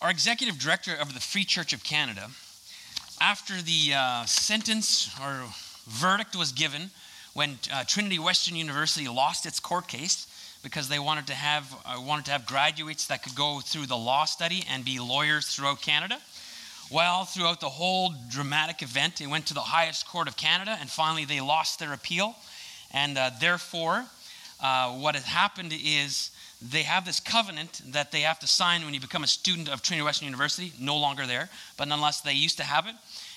Our executive director of the Free Church of Canada, after the uh, sentence or verdict was given when uh, Trinity Western University lost its court case because they wanted to have uh, wanted to have graduates that could go through the law study and be lawyers throughout Canada. Well, throughout the whole dramatic event, it went to the highest court of Canada, and finally they lost their appeal. And uh, therefore, uh, what has happened is they have this covenant that they have to sign when you become a student of Trinity Western University, no longer there, but nonetheless, they used to have it.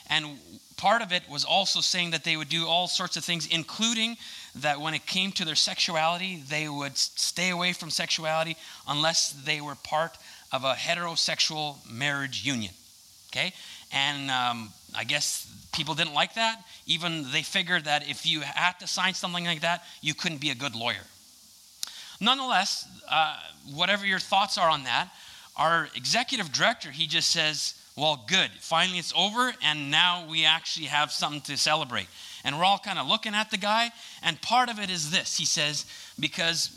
And part of it was also saying that they would do all sorts of things, including that when it came to their sexuality, they would stay away from sexuality unless they were part of a heterosexual marriage union. Okay? And um, I guess people didn't like that. Even they figured that if you had to sign something like that, you couldn't be a good lawyer. Nonetheless, uh, whatever your thoughts are on that, our executive director, he just says, well, good. Finally, it's over, and now we actually have something to celebrate. And we're all kind of looking at the guy, and part of it is this. He says, because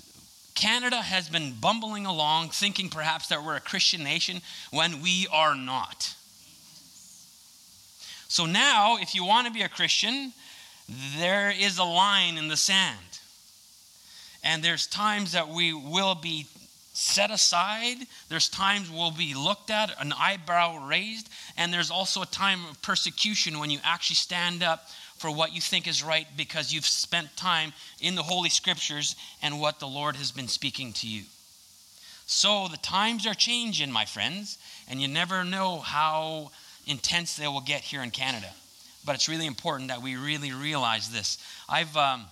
Canada has been bumbling along, thinking perhaps that we're a Christian nation when we are not. So now, if you want to be a Christian, there is a line in the sand. And there's times that we will be set aside. There's times we'll be looked at, an eyebrow raised. And there's also a time of persecution when you actually stand up for what you think is right because you've spent time in the Holy Scriptures and what the Lord has been speaking to you. So the times are changing, my friends, and you never know how intense they will get here in Canada. But it's really important that we really realize this. I've um,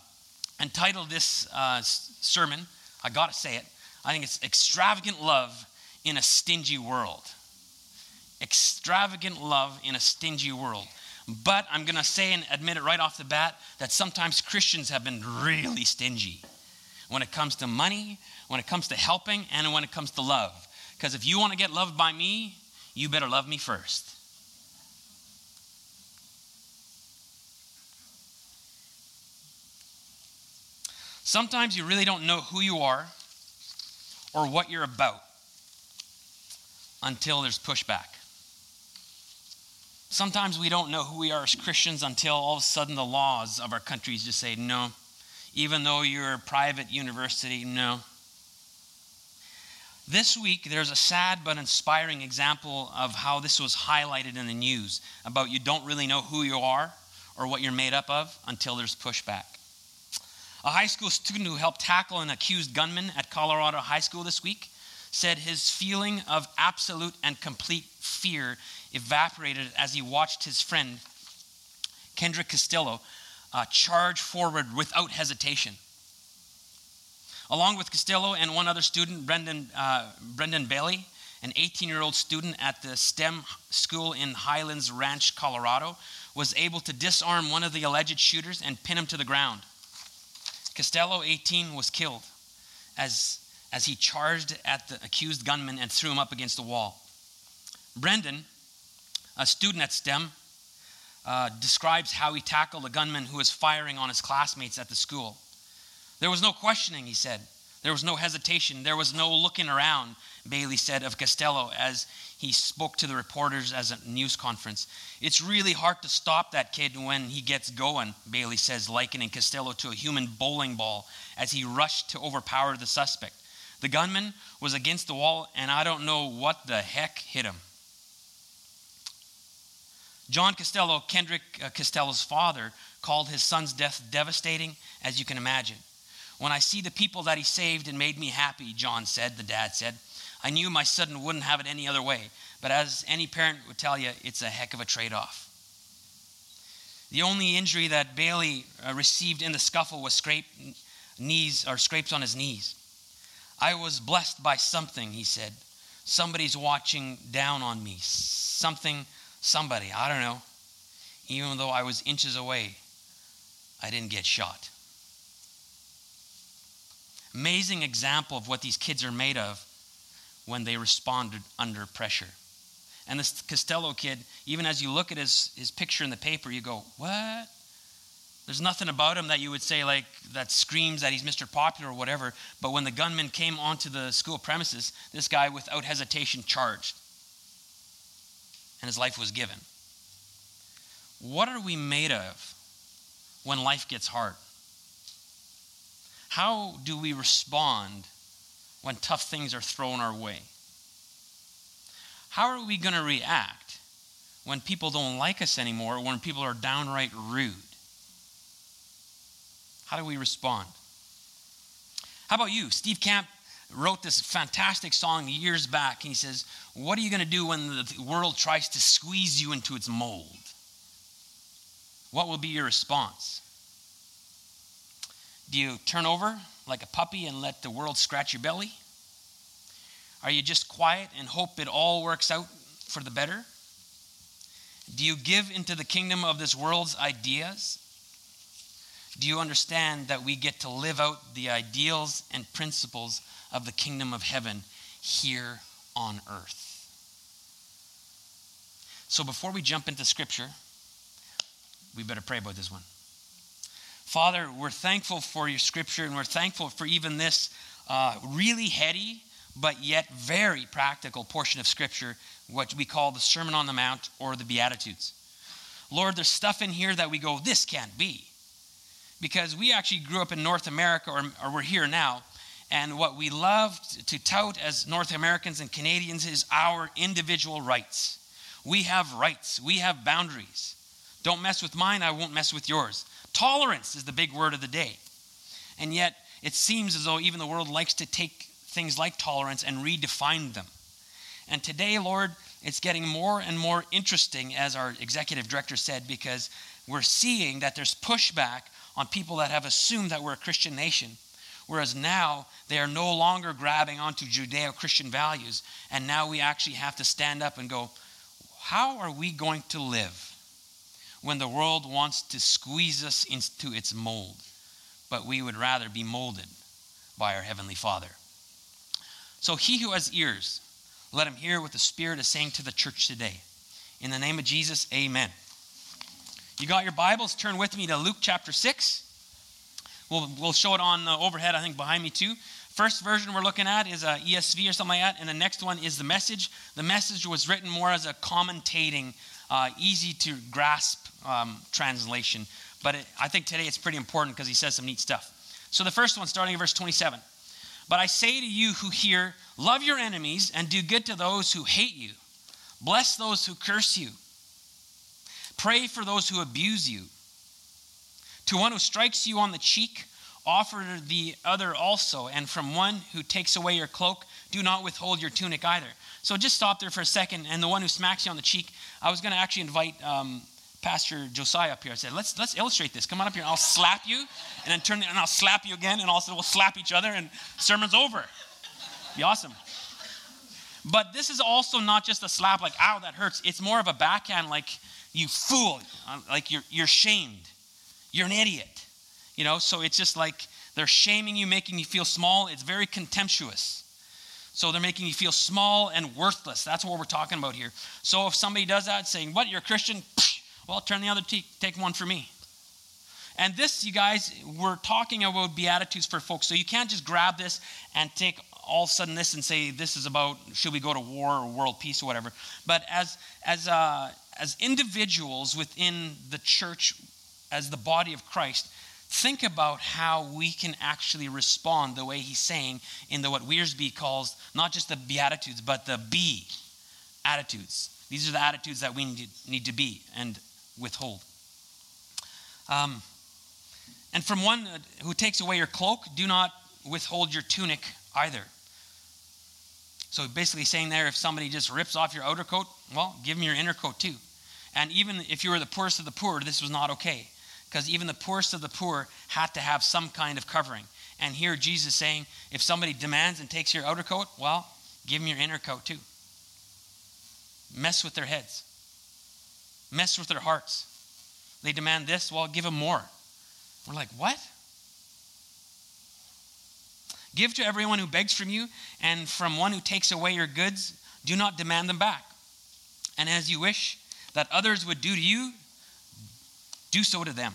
entitled this uh, sermon, I got to say it, I think it's Extravagant Love in a Stingy World. Extravagant love in a stingy world. But I'm to say and admit it right off the bat that sometimes Christians have been really stingy when it comes to money, when it comes to helping, and when it comes to love. Because if you want to get loved by me, you better love me first. Sometimes you really don't know who you are or what you're about until there's pushback. Sometimes we don't know who we are as Christians until all of a sudden the laws of our countries just say, no, even though you're a private university, no. This week, there's a sad but inspiring example of how this was highlighted in the news about you don't really know who you are or what you're made up of until there's pushback. A high school student who helped tackle an accused gunman at Colorado High School this week said his feeling of absolute and complete fear evaporated as he watched his friend, Kendrick Castillo, uh, charge forward without hesitation. Along with Castillo and one other student, Brendan, uh, Brendan Bialy, an 18 year old student at the STEM school in Highlands Ranch, Colorado, was able to disarm one of the alleged shooters and pin him to the ground. Costello, 18, was killed as, as he charged at the accused gunman and threw him up against the wall. Brendan, a student at STEM, uh, describes how he tackled a gunman who was firing on his classmates at the school. There was no questioning, he said. There was no hesitation. There was no looking around, Bialy said of Costello as he spoke to the reporters as a news conference. It's really hard to stop that kid when he gets going, Bialy says, likening Costello to a human bowling ball as he rushed to overpower the suspect. The gunman was against the wall, and I don't know what the heck hit him. John Costello, Kendrick uh, Costello's father, called his son's death devastating, as you can imagine. When I see the people that he saved and made me happy, John said, the dad said, I knew my son wouldn't have it any other way. But as any parent would tell you, it's a heck of a trade off. The only injury that Bialy uh, received in the scuffle was scrape knees or scrapes on his knees. I was blessed by something, he said. Somebody's watching down on me. Something, somebody, I don't know. Even though I was inches away, I didn't get shot. Amazing example of what these kids are made of when they responded under pressure. And this Costello kid, even as you look at his, his picture in the paper, you go, What? There's nothing about him that you would say, like, that screams that he's Mr. Popular or whatever. But when the gunman came onto the school premises, this guy, without hesitation, charged. and his life was given. What are we made of when life gets hard? How do we respond when tough things are thrown our way? How are we going to react when people don't like us anymore, when people are downright rude? How do we respond? How about you? Steve Camp wrote this fantastic song years back. He says, What are you going to do when the world tries to squeeze you into its mold? What will be your response? Do you turn over like a puppy and let the world scratch your belly? Are you just quiet and hope it all works out for the better? Do you give into the kingdom of this world's ideas? Do you understand that we get to live out the ideals and principles of the kingdom of heaven here on earth? So before we jump into scripture, we better pray about this one. Father, we're thankful for your scripture and we're thankful for even this uh, really heady but yet very practical portion of scripture, what we call the Sermon on the Mount or the Beatitudes. Lord, there's stuff in here that we go, this can't be. Because we actually grew up in North America or, or we're here now, and what we love to tout as North Americans and Canadians is our individual rights. We have rights, we have boundaries. Don't mess with mine, I won't mess with yours. Tolerance is the big word of the day. And yet, it seems as though even the world likes to take things like tolerance and redefine them. And today, Lord, it's getting more and more interesting, as our executive director said, because we're seeing that there's pushback on people that have assumed that we're a Christian nation. Whereas now they are no longer grabbing onto Judeo Christian values. And now we actually have to stand up and go, how are we going to live? When the world wants to squeeze us into its mold, but we would rather be molded by our Heavenly Father. So, he who has ears, let him hear what the Spirit is saying to the church today. In the name of Jesus, amen. You got your Bibles? Turn with me to Luke chapter 6. We'll, we'll show it on the overhead, I think, behind me too. First version we're looking at is uh, a ESV or something like that, and the next one is the message. The message was written more as a commentating, uh, easy to grasp um, translation. But it, I think today it's pretty important because he says some neat stuff. So the first one, starting in verse 27. But I say to you who hear, love your enemies and do good to those who hate you. Bless those who curse you. Pray for those who abuse you. To one who strikes you on the cheek, offer the other also. And from one who takes away your cloak, do not withhold your tunic either. So just stop there for a second. And the one who smacks you on the cheek, I was going to actually invite um, Pastor Josiah up here. I said, let's, let's illustrate this. Come on up here. I'll slap you, and then turn, and I'll slap you again, and also we'll slap each other, and sermon's over. Be awesome. But this is also not just a slap, like, ow, that hurts. It's more of a backhand, like, you fool, uh, like you're, you're shamed. You're an idiot. You know, so it's just like they're shaming you, making you feel small. It's very contemptuous. So they're making you feel small and worthless. That's what we're talking about here. So if somebody does that, saying, What, you're a Christian? Well, turn the other cheek, take one for me. And this, you guys, we're talking about Beatitudes for folks. So you can't just grab this and take all of a sudden this and say this is about should we go to war or world peace or whatever. But as as uh, as individuals within the church, as the body of Christ, think about how we can actually respond the way he's saying in the what Wiersbe calls not just the Beatitudes, but the be attitudes. These are the attitudes that we need, need to be. And withhold. Um, and from one who takes away your cloak, do not withhold your tunic either. So basically saying there, if somebody just rips off your outer coat, well, give them your inner coat too. And even if you were the poorest of the poor, this was not okay. Because even the poorest of the poor had to have some kind of covering. And here Jesus saying, if somebody demands and takes your outer coat, well, give them your inner coat too. Mess with their heads mess with their hearts. They demand this, well, give them more. We're like, what? Give to everyone who begs from you, and from one who takes away your goods, do not demand them back. And as you wish that others would do to you, do so to them.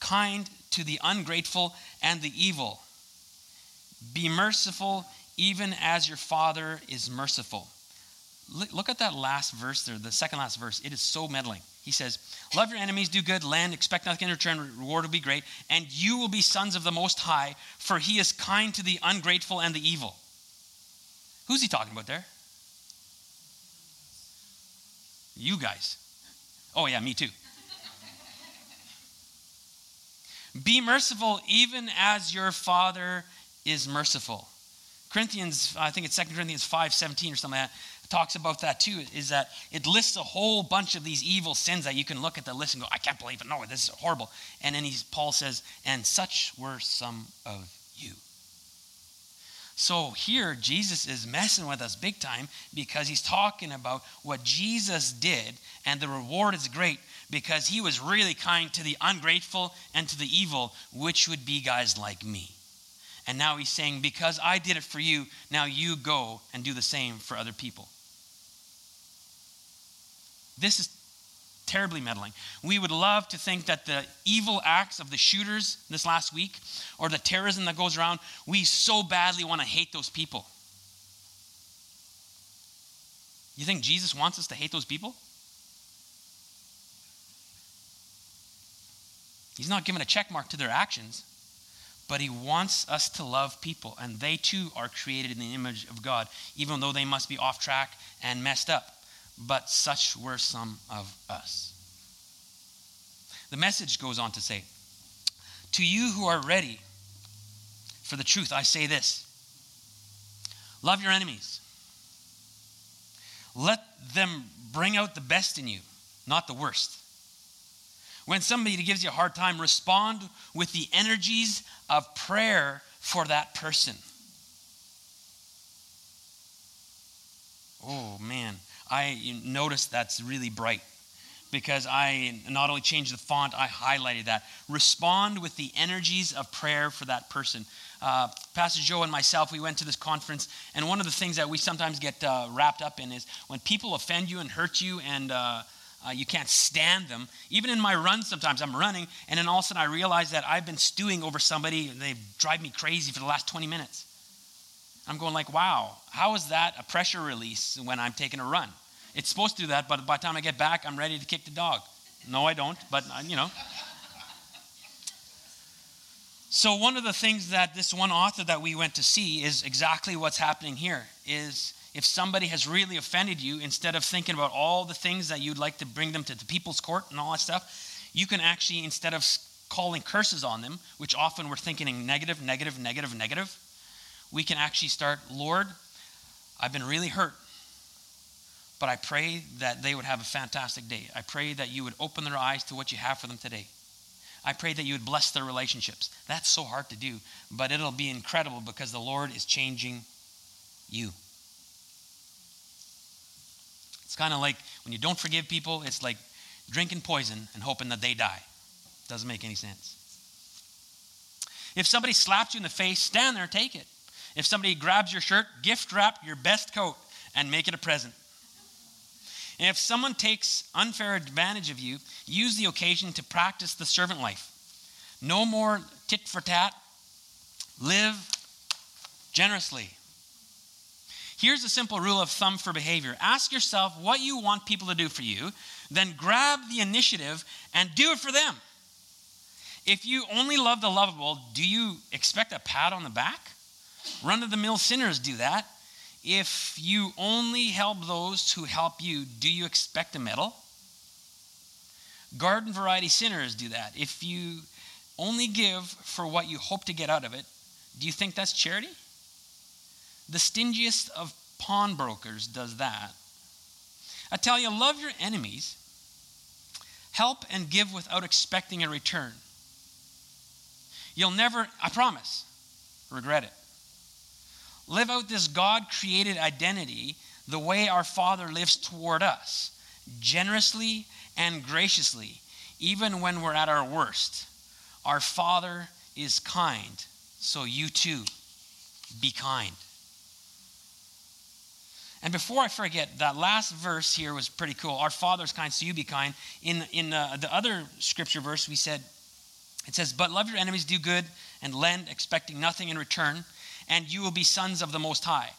kind to the ungrateful and the evil. Be merciful, even as your Father is merciful. Look at that last verse there, the second last verse. It is so meddling. He says, Love your enemies, do good, land, expect nothing in return, reward will be great, and you will be sons of the Most High, for he is kind to the ungrateful and the evil. Who's he talking about there? You guys. Oh, yeah, me too. Be merciful, even as your Father is merciful. Corinthians, I think it's 2 Corinthians 5 17 or something like that, talks about that too, is that it lists a whole bunch of these evil sins that you can look at the list and go, I can't believe it. No, this is horrible. And then Paul says, and such were some of. So here, Jesus is messing with us big time because he's talking about what Jesus did, and the reward is great because he was really kind to the ungrateful and to the evil, which would be guys like me. And now he's saying, Because I did it for you, now you go and do the same for other people. This is terribly meddling. We would love to think that the evil acts of the shooters this last week or the terrorism that goes around, we so badly want to hate those people. You think Jesus wants us to hate those people? He's not giving a check mark to their actions, but he wants us to love people, and they too are created in the image of God, even though they must be off track and messed up but such were some of us. The message goes on to say, To you who are ready for the truth, I say this love your enemies. Let them bring out the best in you, not the worst. When somebody gives you a hard time, respond with the energies of prayer for that person. Oh, man. I noticed that's really bright because I not only changed the font, I highlighted that. Respond with the energies of prayer for that person. Uh, Pastor Joe and myself, we went to this conference, and one of the things that we sometimes get uh, wrapped up in is when people offend you and hurt you and uh, uh you can't stand them. Even in my run, sometimes I'm running, and then all of a sudden I realize that I've been stewing over somebody, and they drive me crazy for the last 20 minutes. I'm going like, wow, how is that a pressure release when I'm taking a run? It's supposed to do that, but by the time I get back, I'm ready to kick the dog. No, I don't, but uh, you know. So one of the things that this one author that we went to see is exactly what's happening here is if somebody has really offended you instead of thinking about all the things that you'd like to bring them to the people's court and all that stuff, you can actually instead of calling curses on them, which often we're thinking negative, negative, negative, negative, we can actually start, Lord, I've been really hurt but I pray that they would have a fantastic day. I pray that you would open their eyes to what you have for them today. I pray that you would bless their relationships. That's so hard to do, but it'll be incredible because the Lord is changing you. It's kind of like when you don't forgive people, it's like drinking poison and hoping that they die. Doesn't make any sense. If somebody slaps you in the face, stand there and take it. If somebody grabs your shirt, gift wrap your best coat and make it a present. And if someone takes unfair advantage of you, use the occasion to practice the servant life. No more tit for tat. Live generously. Here's a simple rule of thumb for behavior ask yourself what you want people to do for you, then grab the initiative and do it for them. If you only love the lovable, do you expect a pat on the back? Run of the mill sinners do that. If you only help those who help you, do you expect a medal? Garden variety sinners do that. If you only give for what you hope to get out of it, do you think that's charity? The stingiest of pawnbrokers does that. I tell you, love your enemies, help and give without expecting a return. You'll never, I promise, regret it. Live out this God created identity the way our Father lives toward us, generously and graciously, even when we're at our worst. Our Father is kind, so you too be kind. And before I forget, that last verse here was pretty cool. Our Father is kind, so you be kind. In, in uh, the other scripture verse, we said, it says, But love your enemies, do good, and lend, expecting nothing in return, and you will be sons of the Most High.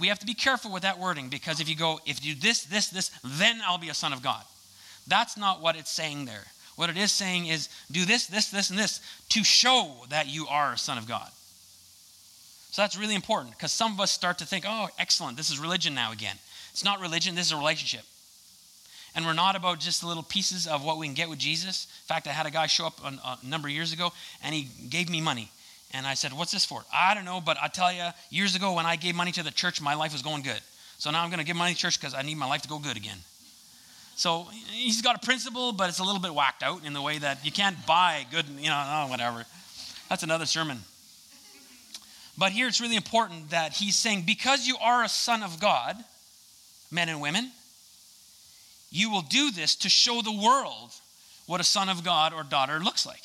We have to be careful with that wording because if you go, if you do this, this, this, then I'll be a son of God. That's not what it's saying there. What it is saying is do this, this, this, and this to show that you are a son of God. So that's really important because some of us start to think, oh, excellent, this is religion now again. It's not religion, this is a relationship. And we're not about just little pieces of what we can get with Jesus. In fact, I had a guy show up uh, a, number of years ago and he gave me money. And I said, What's this for? I don't know, but I tell you, years ago when I gave money to the church, my life was going good. So now I'm going to give money to church because I need my life to go good again. So he's got a principle, but it's a little bit whacked out in the way that you can't buy good, you know, oh, whatever. That's another sermon. But here it's really important that he's saying, because you are a son of God, men and women, you will do this to show the world what a son of God or daughter looks like.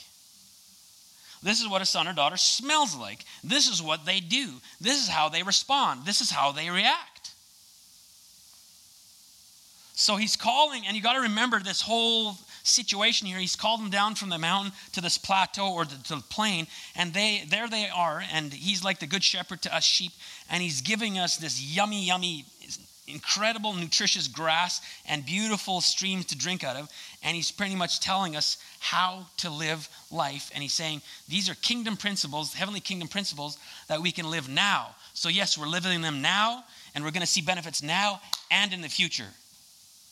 This is what a son or daughter smells like. This is what they do. This is how they respond. This is how they react. So he's calling, and you got to remember this whole situation here. He's called them down from the mountain to this plateau or to the plain, and they there they are, and he's like the good shepherd to us sheep, and he's giving us this yummy, yummy, incredible, nutritious grass and beautiful streams to drink out of, and he's pretty much telling us how to live life, and he's saying these are kingdom principles, heavenly kingdom principles that we can live now. So yes, we're living them now, and we're going to see benefits now and in the future.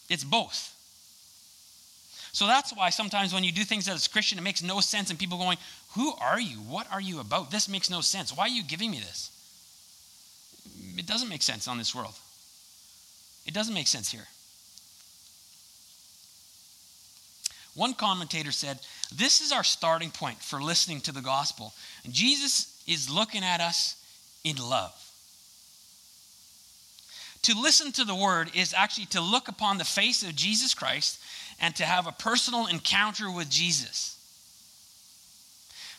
It's both. So that's why sometimes when you do things as a Christian, it makes no sense, and people going, Who are you? What are you about? This makes no sense. Why are you giving me this? It doesn't make sense on this world. It doesn't make sense here. One commentator said, This is our starting point for listening to the gospel. Jesus is looking at us in love. To listen to the word is actually to look upon the face of Jesus Christ and to have a personal encounter with Jesus.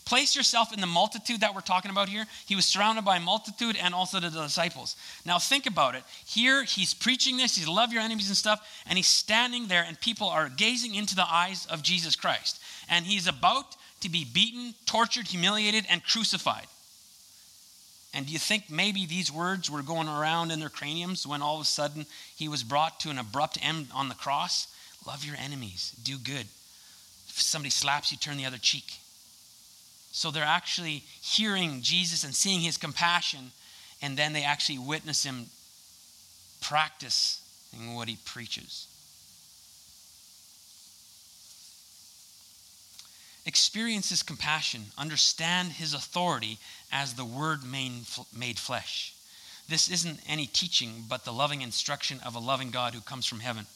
Place yourself in the multitude that we're talking about here. He was surrounded by a multitude and also the disciples. Now think about it. Here he's preaching this, he's love your enemies and stuff, and he's standing there and people are gazing into the eyes of Jesus Christ. And he's about to be beaten, tortured, humiliated, and crucified. And do you think maybe these words were going around in their craniums when all of a sudden he was brought to an abrupt end on the cross? Love your enemies, do good. If somebody slaps you, turn the other cheek. So they're actually hearing Jesus and seeing his compassion, and then they actually witness him practicing what he preaches. Experience his compassion, understand his authority as the Word made flesh. This isn't any teaching, but the loving instruction of a loving God who comes from heaven.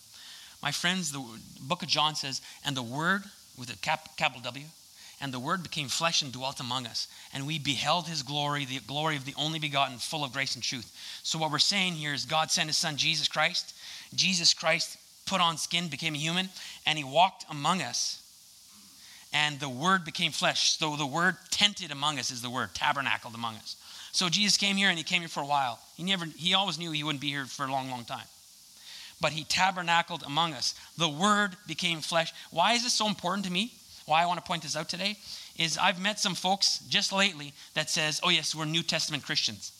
My friends, the book of John says, and the Word, with a cap, capital W, and the Word became flesh and dwelt among us. And we beheld his glory, the glory of the only begotten, full of grace and truth. So, what we're saying here is God sent his Son, Jesus Christ. Jesus Christ put on skin, became a human, and he walked among us. And the Word became flesh. So, the Word tented among us is the word, tabernacled among us. So, Jesus came here and he came here for a while. He never, he always knew he wouldn't be here for a long, long time but he tabernacled among us. The word became flesh. Why is this so important to me? Why I want to point this out today is I've met some folks just lately that says, "Oh yes, we're New Testament Christians."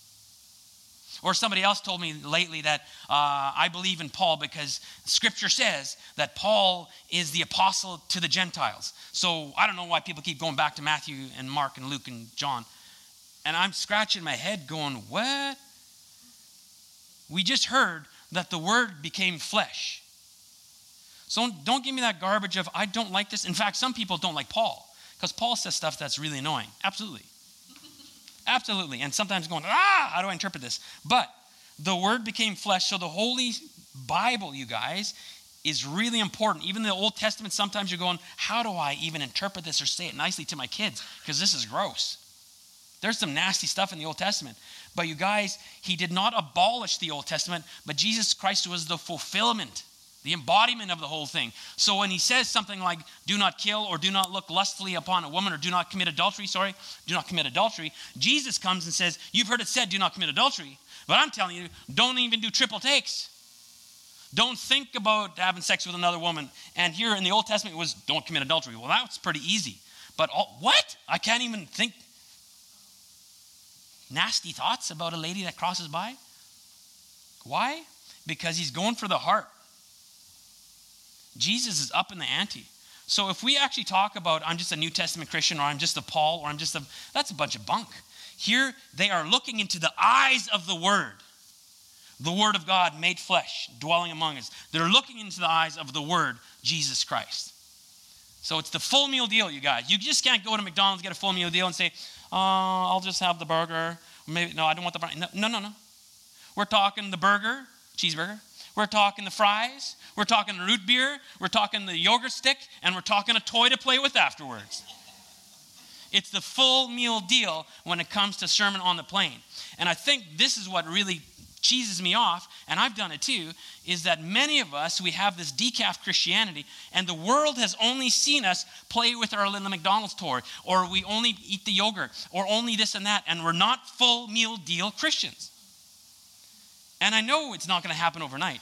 Or somebody else told me lately that uh, I believe in Paul because Scripture says that Paul is the apostle to the Gentiles. So I don't know why people keep going back to Matthew and Mark and Luke and John. And I'm scratching my head going, what? We just heard that the word became flesh. So don't give me that garbage of, I don't like this. In fact, some people don't like Paul because Paul says stuff that's really annoying. Absolutely. Absolutely. And sometimes going, ah, how do I interpret this? But the word became flesh. So the Holy Bible, you guys, is really important. Even the Old Testament, sometimes you're going, how do I even interpret this or say it nicely to my kids? Because this is gross. There's some nasty stuff in the Old Testament. But you guys, he did not abolish the Old Testament, but Jesus Christ was the fulfillment, the embodiment of the whole thing. So when he says something like, do not kill, or do not look lustfully upon a woman, or do not commit adultery, sorry, do not commit adultery, Jesus comes and says, You've heard it said, do not commit adultery. But I'm telling you, don't even do triple takes. Don't think about having sex with another woman. And here in the Old Testament, it was don't commit adultery. Well, that's pretty easy. But all, what? I can't even think nasty thoughts about a lady that crosses by? Why? Because he's going for the heart. Jesus is up in the ante. So if we actually talk about I'm just a New Testament Christian or I'm just a Paul or I'm just a that's a bunch of bunk. Here they are looking into the eyes of the word. The word of God made flesh, dwelling among us. They're looking into the eyes of the word Jesus Christ. So it's the full meal deal, you guys. You just can't go to McDonald's, get a full meal deal, and say, oh, I'll just have the burger. Maybe, no, I don't want the burger. No, no, no, no. We're talking the burger, cheeseburger. We're talking the fries. We're talking the root beer. We're talking the yogurt stick. And we're talking a toy to play with afterwards. It's the full meal deal when it comes to Sermon on the Plain. And I think this is what really cheeses me off, and I've done it too, is that many of us, we have this decaf Christianity, and the world has only seen us play with our little McDonald's toy, or we only eat the yogurt, or only this and that, and we're not full meal deal Christians. And I know it's not going to happen overnight.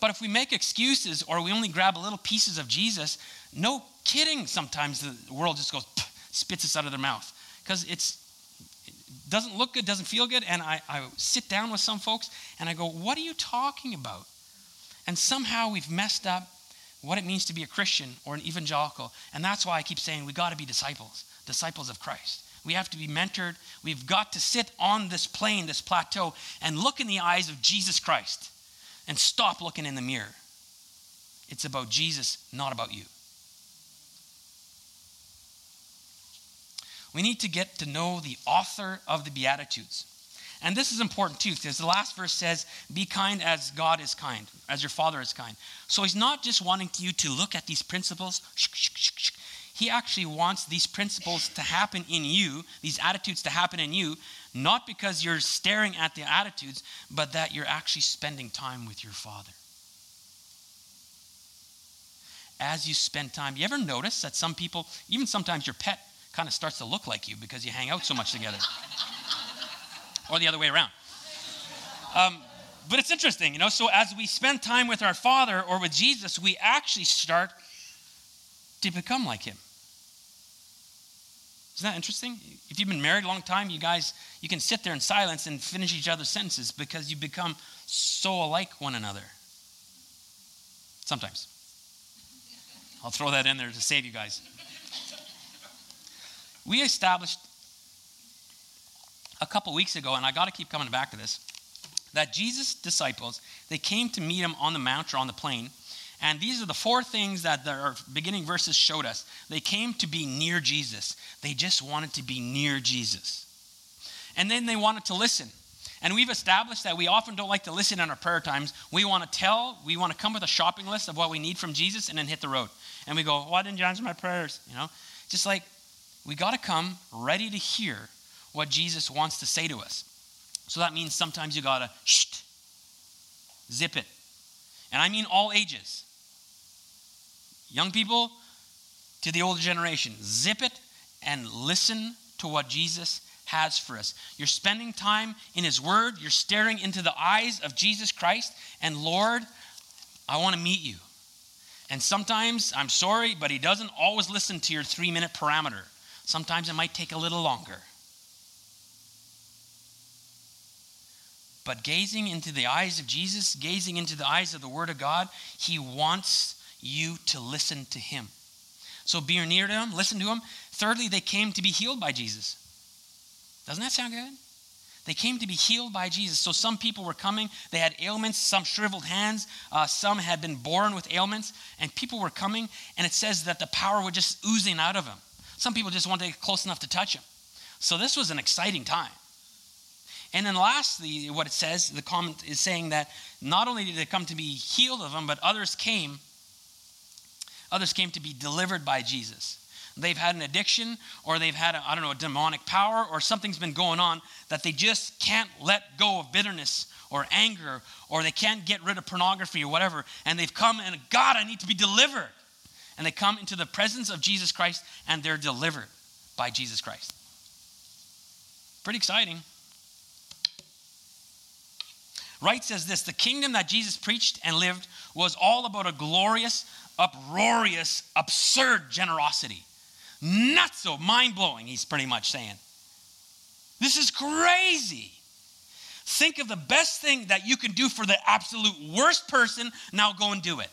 But if we make excuses or we only grab little pieces of Jesus, no kidding, sometimes the world just goes, spits us out of their mouth. Because it's doesn't look good, doesn't feel good. And I, I sit down with some folks and I go, What are you talking about? And somehow we've messed up what it means to be a Christian or an evangelical. And that's why I keep saying we got to be disciples, disciples of Christ. We have to be mentored. We've got to sit on this plane, this plateau, and look in the eyes of Jesus Christ and stop looking in the mirror. It's about Jesus, not about you. we need to get to know the author of the Beatitudes. And this is important too, because the last verse says, Be kind as God is kind, as your Father is kind. So he's not just wanting you to look at these principles. He actually wants these principles to happen in you, these attitudes to happen in you, not because you're staring at the attitudes, but that you're actually spending time with your Father. As you spend time, you ever notice that some people, even sometimes your pet, kind of starts to look like you because you hang out so much together. or the other way around. Um, but it's interesting, you know. So as we spend time with our Father or with Jesus, we actually start to become like Him. Isn't that interesting? If you've been married a long time, you guys, you can sit there in silence and finish each other's sentences because you become so alike one another. Sometimes. I'll throw that in there to save you guys we established a couple weeks ago, and I got to keep coming back to this, that Jesus' disciples, they came to meet him on the mount or on the plain. And these are the four things that the beginning verses showed us. They came to be near Jesus. They just wanted to be near Jesus. And then they wanted to listen. And we've established that we often don't like to listen in our prayer times. We want to tell, we want to come with a shopping list of what we need from Jesus and then hit the road. And we go, why didn't you answer my prayers? You know, just like we got to come ready to hear what Jesus wants to say to us. So that means sometimes you got to zip it. And I mean all ages. Young people to the older generation, zip it and listen to what Jesus has for us. You're spending time in His Word, you're staring into the eyes of Jesus Christ, and Lord, I want to meet you. And sometimes, I'm sorry, but He doesn't always listen to your three minute parameter. Sometimes it might take a little longer. But gazing into the eyes of Jesus, gazing into the eyes of the Word of God, He wants you to listen to Him. So be near to Him, listen to Him. Thirdly, they came to be healed by Jesus. Doesn't that sound good? They came to be healed by Jesus. So some people were coming, they had ailments, some shriveled hands, uh, some had been born with ailments, and people were coming, and it says that the power was just oozing out of them. Some people just wanted to get close enough to touch him. So this was an exciting time. And then lastly, what it says, the comment is saying that not only did they come to be healed of them, but others came, others came to be delivered by Jesus. they've had an addiction or they've had, I don't know, a demonic power or something's been going on that they just can't let go of bitterness or anger or they can't get rid of pornography or whatever. And they've come and, God, I need to be delivered. And they come into the presence of Jesus Christ and they're delivered by Jesus Christ. Pretty exciting. Wright says this the kingdom that Jesus preached and lived was all about a glorious, uproarious, absurd generosity. Not so mind blowing, he's pretty much saying. This is crazy. Think of the best thing that you can do for the absolute worst person. Now go and do it.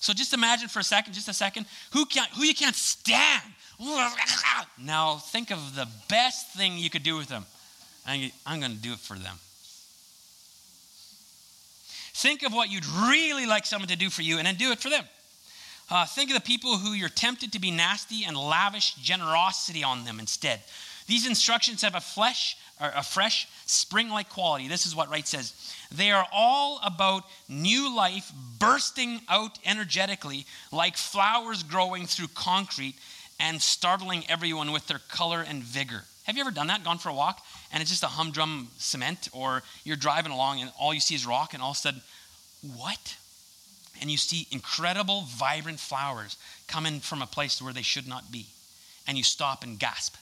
So just imagine for a second, just a second, who, can't, who you can't stand. Now think of the best thing you could do with them. I'm going to do it for them. Think of what you'd really like someone to do for you and then do it for them. Uh, think of the people who you're tempted to be nasty and lavish generosity on them instead. These instructions have a flesh or a fresh spring-like quality. This is what Wright says. They are all about new life bursting out energetically like flowers growing through concrete and startling everyone with their color and vigor. Have you ever done that? Gone for a walk and it's just a humdrum cement, or you're driving along and all you see is rock, and all of a sudden, what? And you see incredible, vibrant flowers coming from a place where they should not be. And you stop and gasp.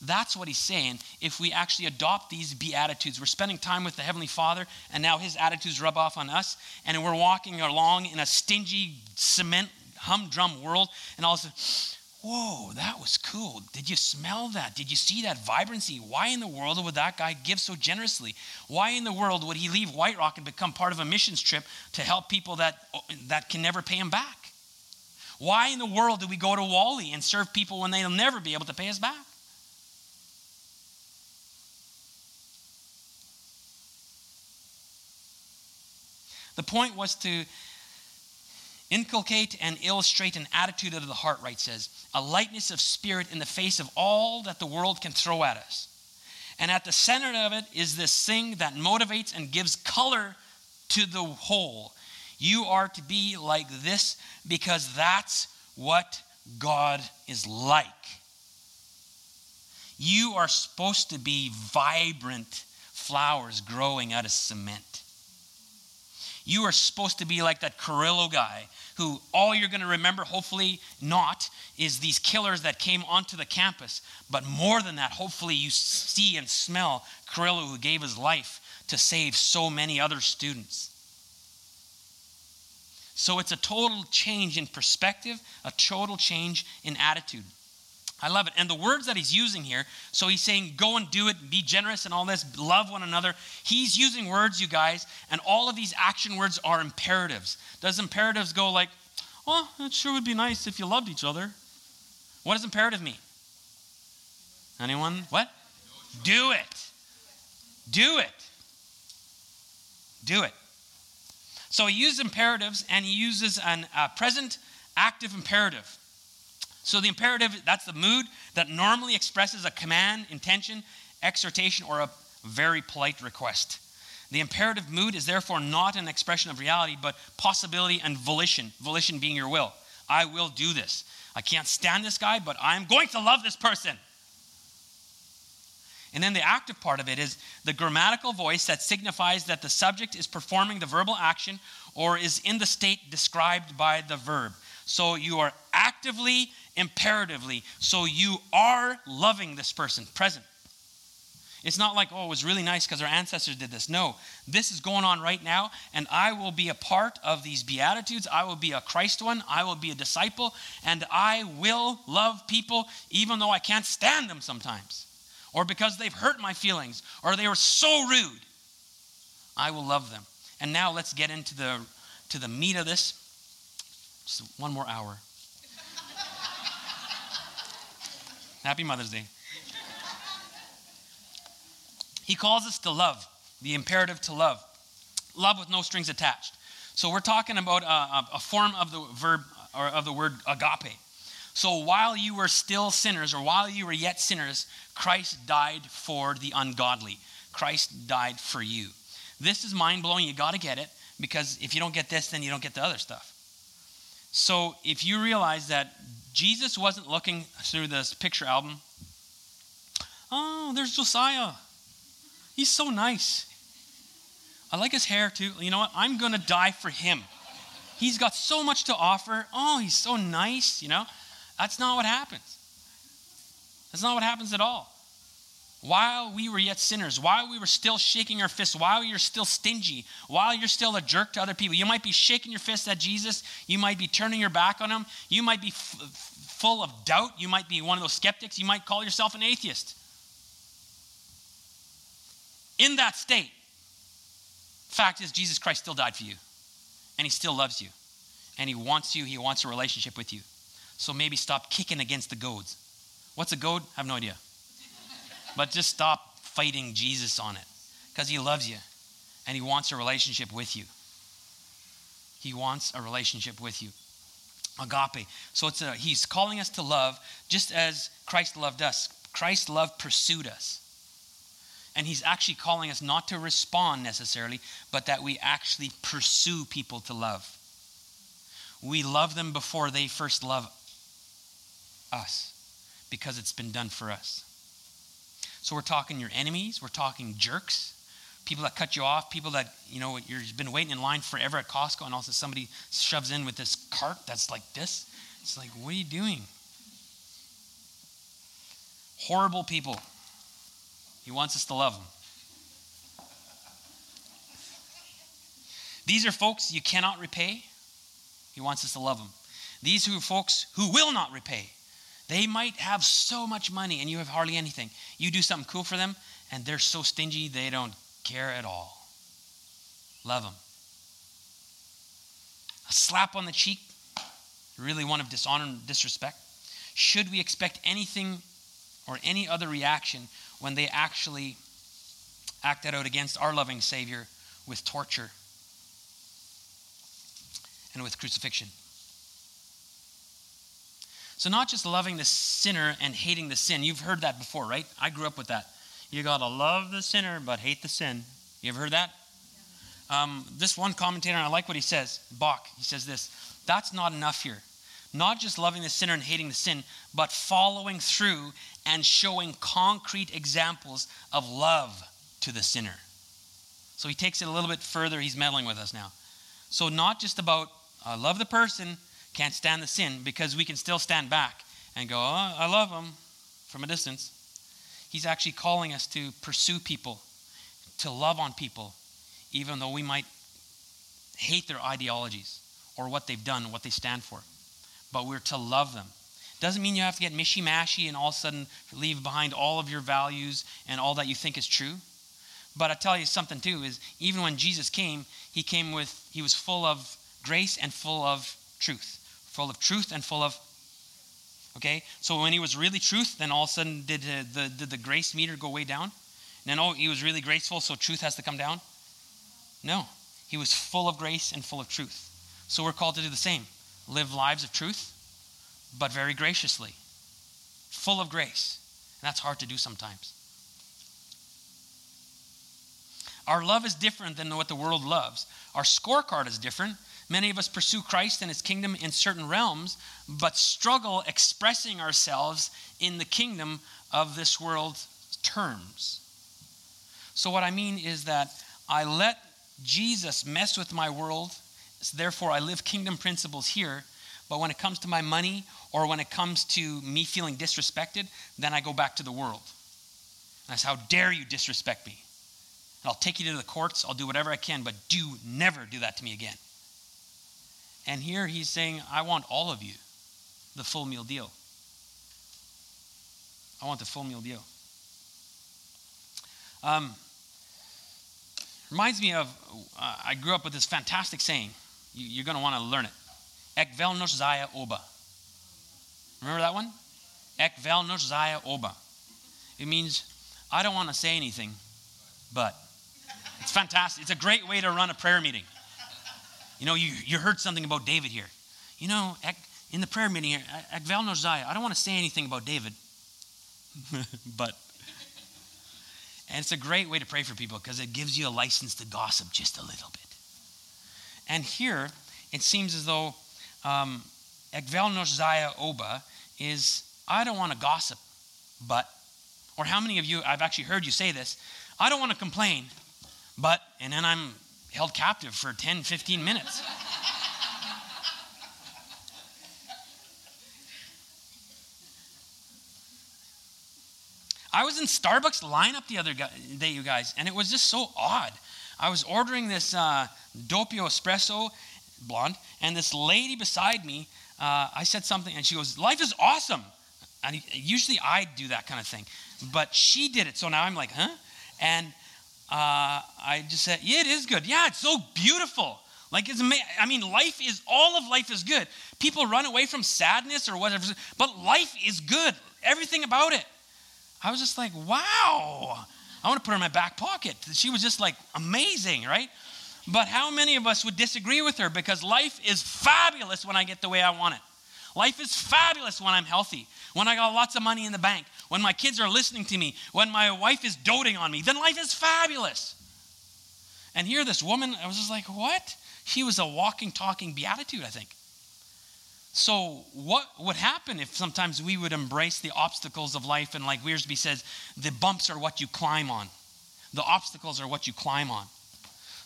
That's what he's saying. If we actually adopt these beatitudes, we're spending time with the Heavenly Father, and now his attitudes rub off on us, and we're walking along in a stingy, cement, humdrum world, and all of a sudden, Whoa, that was cool. Did you smell that? Did you see that vibrancy? Why in the world would that guy give so generously? Why in the world would he leave White Rock and become part of a missions trip to help people that, that can never pay him back? Why in the world do we go to Whalley and serve people when they'll never be able to pay us back? The point was to Inculcate and illustrate an attitude of the heart, Wright says, a lightness of spirit in the face of all that the world can throw at us. And at the center of it is this thing that motivates and gives color to the whole. You are to be like this because that's what God is like. You are supposed to be vibrant flowers growing out of cement. You are supposed to be like that Carrillo guy who all you're going to remember, hopefully not, is these killers that came onto the campus. But more than that, hopefully you see and smell Carrillo who gave his life to save so many other students. So it's a total change in perspective, a total change in attitude. I love it. And the words that he's using here, so he's saying, go and do it, be generous and all this, love one another. He's using words, you guys, and all of these action words are imperatives. Does imperatives go like, well, it sure would be nice if you loved each other? What does imperative mean? Anyone? What? Do it. Do it. Do it. So he uses imperatives and he uses a uh, present active imperative. So the imperative, that's the mood that normally expresses a command, intention, exhortation, or a very polite request. The imperative mood is therefore not an expression of reality, but possibility and volition. Volition being your will. I will do this. I can't stand this guy, but I'm going to love this person. And then the active part of it is the grammatical voice that signifies that the subject is performing the verbal action or is in the state described by the verb. So you are actively imperatively. So you are loving this person, present. It's not like, oh, it was really nice because our ancestors did this. No, this is going on right now, and I will be a part of these Beatitudes. I will be a Christ one. I will be a disciple, and I will love people even though I can't stand them sometimes, or because they've hurt my feelings, or they were so rude. I will love them. And now let's get into the, to the meat of this. Just one more hour. Happy Mother's Day. He calls us to love, the imperative to love. Love with no strings attached. So we're talking about a, a form of the verb or of the word agape. So while you were still sinners, or while you were yet sinners, Christ died for the ungodly. Christ died for you. This is mind blowing. You got to get it because if you don't get this, then you don't get the other stuff. So if you realize that Jesus wasn't looking through this picture album. Oh, there's Josiah. He's so nice. I like his hair too. You know what? I'm going to die for him. He's got so much to offer. Oh, he's so nice, you know? That's not what happens. That's not what happens at all. While we were yet sinners, while we were still shaking our fists, while you're still stingy, while you're still a jerk to other people, you might be shaking your fist at Jesus. You might be turning your back on him. You might be f- full of doubt. You might be one of those skeptics. You might call yourself an atheist. In that state, fact is, Jesus Christ still died for you, and he still loves you, and he wants you, he wants a relationship with you. So maybe stop kicking against the goads. What's a goad? I have no idea. But just stop fighting Jesus on it because he loves you and he wants a relationship with you. He wants a relationship with you. Agape. So it's a, he's calling us to love just as Christ loved us. Christ's love pursued us. And he's actually calling us not to respond necessarily, but that we actually pursue people to love. We love them before they first love us because it's been done for us. So we're talking your enemies, we're talking jerks, people that cut you off, people that, you know, you've been waiting in line forever at Costco and also somebody shoves in with this cart that's like this. It's like, what are you doing? Horrible people. He wants us to love them. These are folks you cannot repay. He wants us to love them. These are folks who will not repay. They might have so much money and you have hardly anything. You do something cool for them and they're so stingy they don't care at all. Love them. A slap on the cheek, really one of dishonor and disrespect. Should we expect anything or any other reaction when they actually acted out against our loving Savior with torture and with crucifixion? So, not just loving the sinner and hating the sin. You've heard that before, right? I grew up with that. You got to love the sinner but hate the sin. You ever heard that? Um, this one commentator, I like what he says, Bock, he says this that's not enough here. Not just loving the sinner and hating the sin, but following through and showing concrete examples of love to the sinner. So he takes it a little bit further. He's meddling with us now. So, not just about uh, love the person, can't stand the sin because we can still stand back and go, oh, I love him from a distance. He's actually calling us to pursue people, to love on people, even though we might hate their ideologies or what they've done, what they stand for. But we're to love them. Doesn't mean you have to get mishy mashy and all of a sudden leave behind all of your values and all that you think is true. But I tell you something too is even when Jesus came, he came with he was full of grace and full of truth full of truth and full of okay? So when he was really truth then all of a sudden did the, the, did the grace meter go way down? And then oh he was really graceful so truth has to come down? No. He was full of grace and full of truth. So we're called to do the same. Live lives of truth but very graciously. Full of grace. And that's hard to do sometimes. Our love is different than what the world loves. Our scorecard is different Many of us pursue Christ and his kingdom in certain realms, but struggle expressing ourselves in the kingdom of this world terms. So, what I mean is that I let Jesus mess with my world, so therefore, I live kingdom principles here. But when it comes to my money or when it comes to me feeling disrespected, then I go back to the world. And I say, How dare you disrespect me? And I'll take you to the courts, I'll do whatever I can, but do never do that to me again. And here he's saying, I want all of you, the full meal deal. I want the full meal deal. Um, reminds me of, uh, I grew up with this fantastic saying. You, are going to want to learn it. Ek vel zaya oba. Remember that one? Ek vel zaya oba. It means, I don't want to say anything, but. It's fantastic. It's a great way to run a prayer meeting. You know, you, you heard something about David here. You know, in the prayer meeting here, at Val I don't want to say anything about David, but, and it's a great way to pray for people because it gives you a license to gossip just a little bit. And here, it seems as though um, Ekvelnoshzaya Oba is I don't want to gossip, but, or how many of you, I've actually heard you say this, I don't want to complain, but, and then I'm held captive for 10, 15 minutes. I was in Starbucks lineup the other day, you guys, and it was just so odd. I was ordering this uh, doppio espresso, blonde, and this lady beside me, uh, I said something, and she goes, "Life is awesome." And usually I do that kind of thing, but she did it, so now I'm like, "Huh?" And uh, I just said, "Yeah, it is good. Yeah, it's so beautiful." Like it's amazing. I mean, life is all of life is good. People run away from sadness or whatever, but life is good. Everything about it. I was just like, wow. I want to put her in my back pocket. She was just like amazing, right? But how many of us would disagree with her because life is fabulous when I get the way I want it? Life is fabulous when I'm healthy, when I got lots of money in the bank, when my kids are listening to me, when my wife is doting on me. Then life is fabulous. And here, this woman, I was just like, what? She was a walking, talking beatitude, I think. So, what would happen if sometimes we would embrace the obstacles of life? And, like Wiersbe says, the bumps are what you climb on, the obstacles are what you climb on.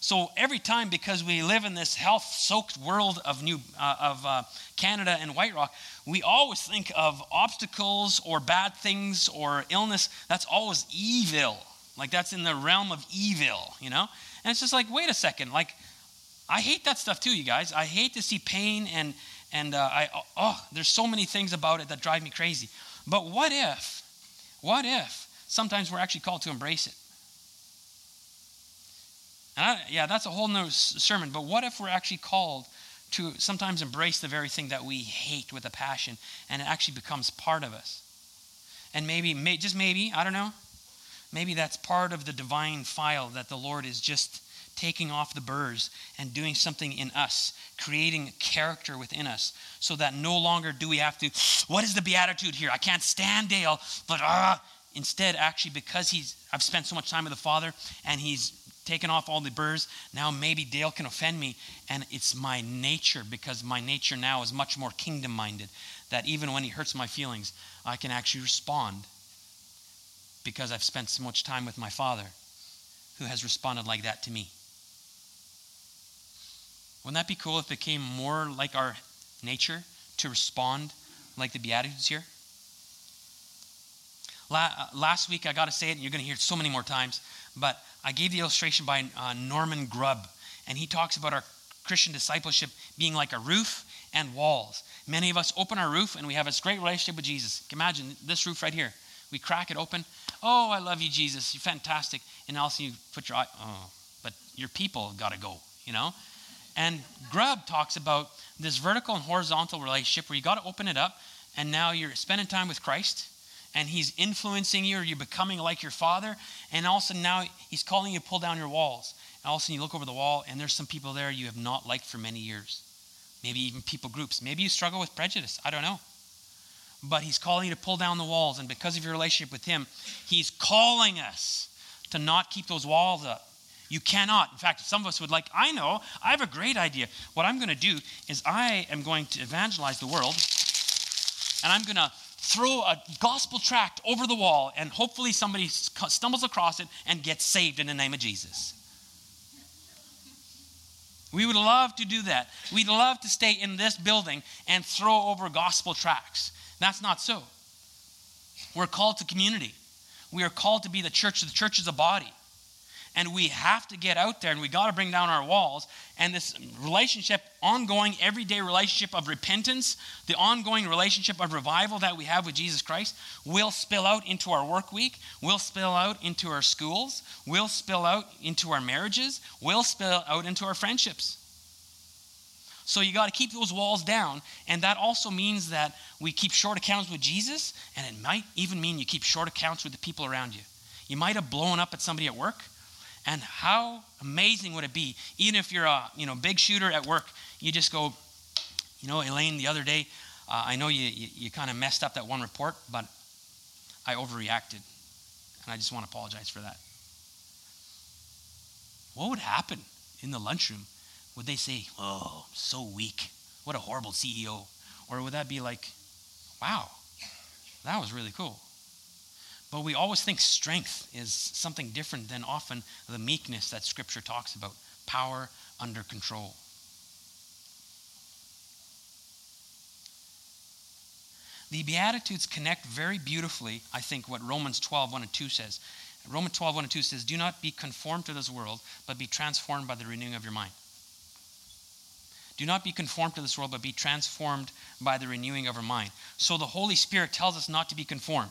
So, every time, because we live in this health soaked world of, New, uh, of uh, Canada and White Rock, we always think of obstacles or bad things or illness. That's always evil. Like, that's in the realm of evil, you know? And it's just like, wait a second. Like, I hate that stuff too, you guys. I hate to see pain and and uh, I, oh, there's so many things about it that drive me crazy. But what if, what if sometimes we're actually called to embrace it? And I, yeah, that's a whole nother sermon. But what if we're actually called to sometimes embrace the very thing that we hate with a passion and it actually becomes part of us? And maybe, may, just maybe, I don't know, maybe that's part of the divine file that the Lord is just taking off the burrs and doing something in us, creating character within us, so that no longer do we have to, what is the beatitude here? I can't stand Dale, but ah. Instead, actually, because he's, I've spent so much time with the Father and he's taken off all the burrs, now maybe Dale can offend me. And it's my nature, because my nature now is much more kingdom minded, that even when he hurts my feelings, I can actually respond because I've spent so much time with my Father who has responded like that to me. Wouldn't that be cool if it became more like our nature to respond like the Beatitudes here? Uh, last week, I got to say it, and you're going to hear it so many more times, but I gave the illustration by uh, Norman Grubb, and he talks about our Christian discipleship being like a roof and walls. Many of us open our roof and we have this great relationship with Jesus. Imagine this roof right here. We crack it open. Oh, I love you, Jesus. You're fantastic. And also you put your eye, oh, but your people have got to go, you know? And Grubb talks about this vertical and horizontal relationship where you got to open it up, and now you're spending time with Christ, and He's influencing you, or you're becoming like your Father, and also now He's calling you to pull down your walls. And all of a sudden you look over the wall, and there's some people there you have not liked for many years. Maybe even people groups. Maybe you struggle with prejudice. I don't know. But He's calling you to pull down the walls, and because of your relationship with Him, He's calling us to not keep those walls up you cannot. In fact, some of us would like, I know, I have a great idea. What I'm going to do is I am going to evangelize the world, and I'm going to throw a gospel tract over the wall, and hopefully somebody stumbles across it and gets saved in the name of Jesus. We would love to do that. We'd love to stay in this building and throw over gospel tracts. That's not so. We're called to community. We are called to be the church. The church is a body. And we have to get out there and we got to bring down our walls. And this relationship, ongoing, everyday relationship of repentance, the ongoing relationship of revival that we have with Jesus Christ, will spill out into our work week, will spill out into our schools, will spill out into our marriages, will spill out into our friendships. So you got to keep those walls down. And that also means that we keep short accounts with Jesus, and it might even mean you keep short accounts with the people around you. You might have blown up at somebody at work and how amazing would it be, even if you're a you know big shooter at work, you just go, you know, Elaine, the other day, uh, I know you, you, you kind of messed up that one report, but I overreacted. And I just want to apologize for that. What would happen in the lunchroom? Would they say, oh, so weak. What a horrible CEO. Or would that be like, wow, that was really cool? But we always think strength is something different than often the meekness that Scripture talks about power under control. The Beatitudes connect very beautifully, I think, what Romans 12, 1 and 2 says. Romans 12, 1 and 2 says, Do not be conformed to this world, but be transformed by the renewing of your mind. Do not be conformed to this world, but be transformed by the renewing of our mind. So the Holy Spirit tells us not to be conformed.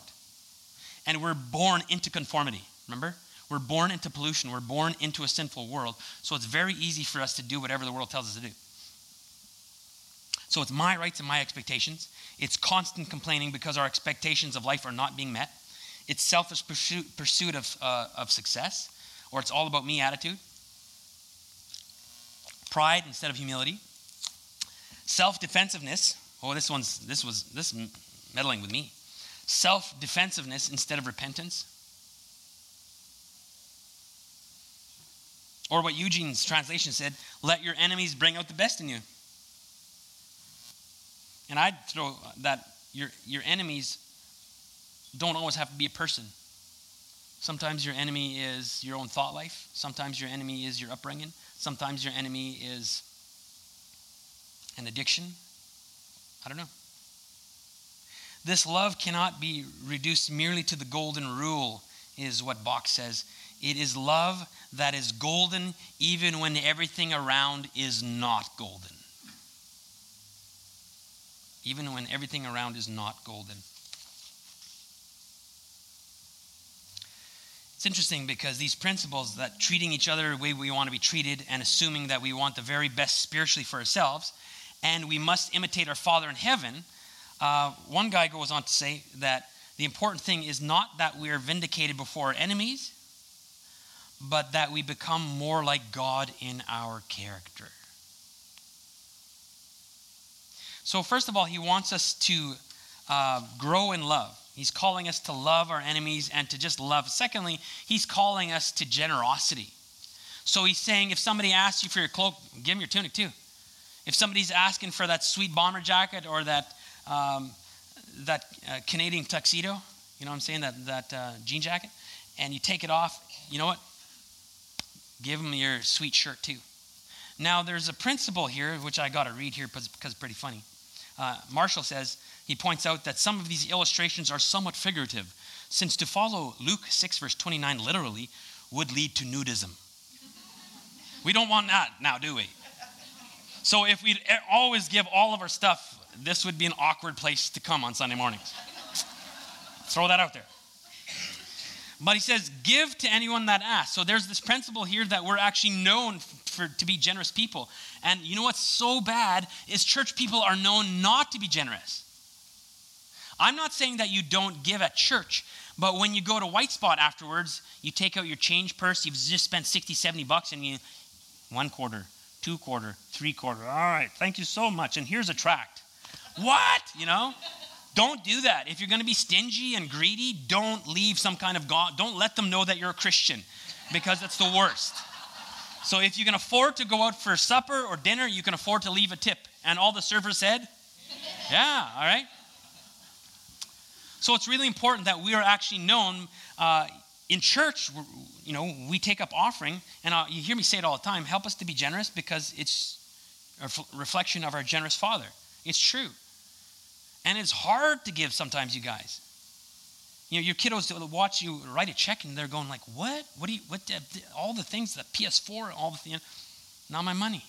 And we're born into conformity. Remember? We're born into pollution. We're born into a sinful world. So it's very easy for us to do whatever the world tells us to do. So it's my rights and my expectations. It's constant complaining because our expectations of life are not being met. It's selfish pursuit, pursuit of, uh, of success, or it's all about me attitude. Pride instead of humility. Self defensiveness. Oh, this one's this was this meddling with me. Self defensiveness instead of repentance. Or what Eugene's translation said, let your enemies bring out the best in you. And I'd throw that your, your enemies don't always have to be a person. Sometimes your enemy is your own thought life. Sometimes your enemy is your upbringing. Sometimes your enemy is an addiction. I don't know. This love cannot be reduced merely to the golden rule, is what Bock says. It is love that is golden even when everything around is not golden. Even when everything around is not golden. It's interesting because these principles that treating each other the way we want to be treated and assuming that we want the very best spiritually for ourselves and we must imitate our Father in heaven, uh, one guy goes on to say that the important thing is not that we are vindicated before our enemies, but that we become more like God in our character. So, first of all, he wants us to uh, grow in love. He's calling us to love our enemies and to just love. Secondly, he's calling us to generosity. So he's saying if somebody asks you for your cloak, give them your tunic too. If somebody's asking for that sweet bomber jacket or that, um, that uh, Canadian tuxedo, you know what I'm saying, that, that uh, jean jacket, and you take it off, you know what? Give them your sweet shirt too. Now, there's a principle here, which I got to read here because it's pretty funny. Uh, Marshall says, he points out that some of these illustrations are somewhat figurative, since to follow Luke 6, verse 29 literally would lead to nudism. We don't want that now, do we? So if we'd always give all of our stuff, this would be an awkward place to come on Sunday mornings. Throw that out there. But he says, give to anyone that asks. So there's this principle here that we're actually known for, to be generous people. And you know what's so bad is church people are known not to be generous. I'm not saying that you don't give at church, but when you go to White Spot afterwards, you take out your change purse, you've just spent 60, 70 bucks, and you, one quarter, two quarter, three quarter. All right, thank you so much. And here's a tract. What? You know? Don't do that. If you're going to be stingy and greedy, don't leave some kind of God. Don't let them know that you're a Christian because it's the worst. So if you can afford to go out for supper or dinner, you can afford to leave a tip. And all the servers said, yeah, all right. So it's really important that we are actually known uh, in church. You know, we take up offering, and uh, you hear me say it all the time. Help us to be generous because it's a reflection of our generous Father. It's true, and it's hard to give sometimes, you guys. You know, your kiddos watch you write a check, and they're going like, "What? What do you? What? All the things, the PS4, all the things, not my money.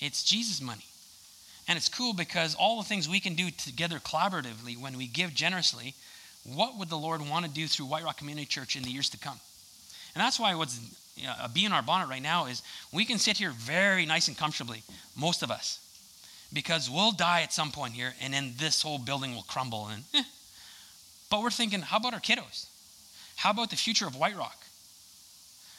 It's Jesus' money." And it's cool because all the things we can do together collaboratively when we give generously, what would the Lord want to do through White Rock Community Church in the years to come? And that's why what's you know, a bee in our bonnet right now is we can sit here very nice and comfortably, most of us, because we'll die at some point here, and then this whole building will crumble. And eh. but we're thinking, how about our kiddos? How about the future of White Rock?